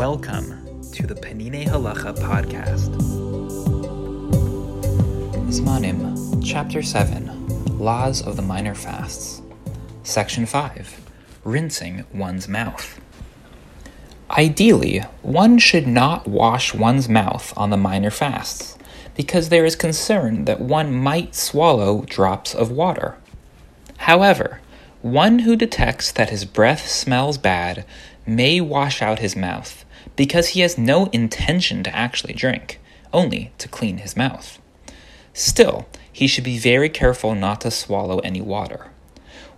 Welcome to the Peninei Halacha podcast. Zmanim, Chapter 7 Laws of the Minor Fasts. Section 5 Rinsing one's mouth. Ideally, one should not wash one's mouth on the minor fasts because there is concern that one might swallow drops of water. However, one who detects that his breath smells bad may wash out his mouth because he has no intention to actually drink, only to clean his mouth. Still, he should be very careful not to swallow any water.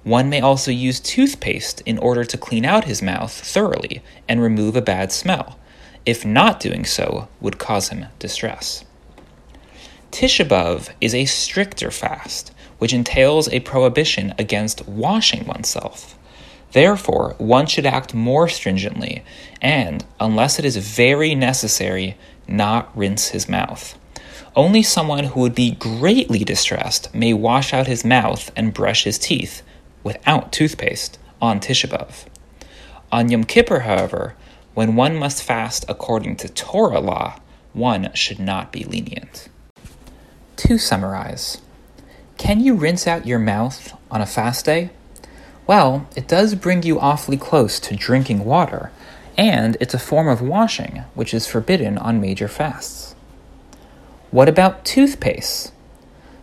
One may also use toothpaste in order to clean out his mouth thoroughly and remove a bad smell. If not doing so, would cause him distress. Tisha B'Av is a stricter fast, which entails a prohibition against washing oneself. Therefore, one should act more stringently and, unless it is very necessary, not rinse his mouth. Only someone who would be greatly distressed may wash out his mouth and brush his teeth without toothpaste on Tisha B'Av. On Yom Kippur, however, when one must fast according to Torah law, one should not be lenient. To summarize, can you rinse out your mouth on a fast day? Well, it does bring you awfully close to drinking water, and it's a form of washing, which is forbidden on major fasts. What about toothpaste?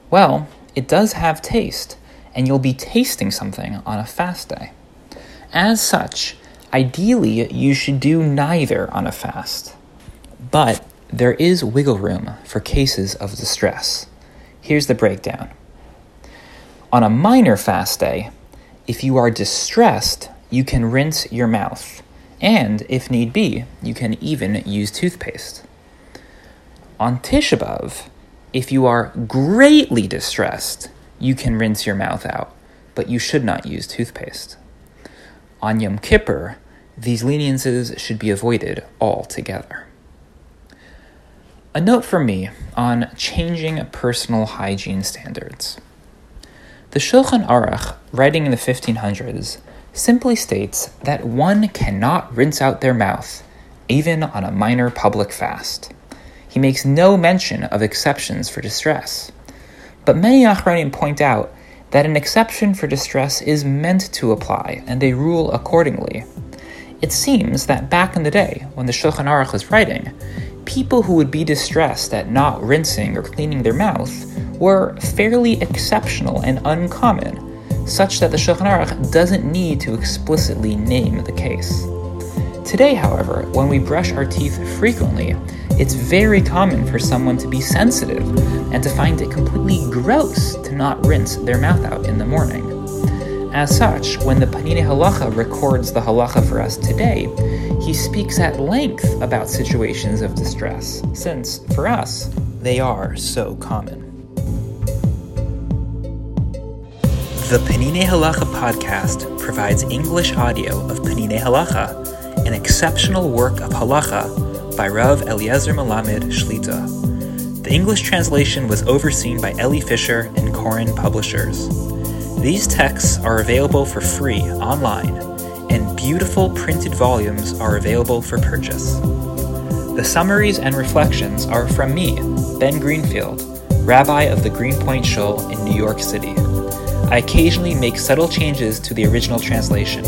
Well, it does have taste, and you'll be tasting something on a fast day. As such, ideally, you should do neither on a fast. But there is wiggle room for cases of distress. Here's the breakdown. On a minor fast day, if you are distressed, you can rinse your mouth, and if need be, you can even use toothpaste. On Tisha B'Av, if you are greatly distressed, you can rinse your mouth out, but you should not use toothpaste. On Yom Kippur, these leniences should be avoided altogether. A note from me on changing personal hygiene standards. The Shulchan Aruch, writing in the 1500s, simply states that one cannot rinse out their mouth, even on a minor public fast. He makes no mention of exceptions for distress. But many Achronim point out that an exception for distress is meant to apply, and they rule accordingly. It seems that back in the day, when the Shulchan Aruch was writing, people who would be distressed at not rinsing or cleaning their mouth were fairly exceptional and uncommon, such that the Shulchan Aruch doesn't need to explicitly name the case. Today, however, when we brush our teeth frequently, it's very common for someone to be sensitive and to find it completely gross to not rinse their mouth out in the morning. As such, when the Peninei Halacha records the halacha for us today, he speaks at length about situations of distress, since, for us, they are so common. The Peninei Halacha podcast provides English audio of Peninei Halacha, an exceptional work of halacha by Rav Eliezer Melamed Shlita. The English translation was overseen by Elli Fischer and Koren Publishers. These texts are available for free online, and beautiful printed volumes are available for purchase. The summaries and reflections are from me, Ben Greenfield, Rabbi of the Greenpoint Shul in New York City. I occasionally make subtle changes to the original translation,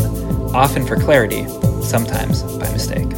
often for clarity, sometimes by mistake.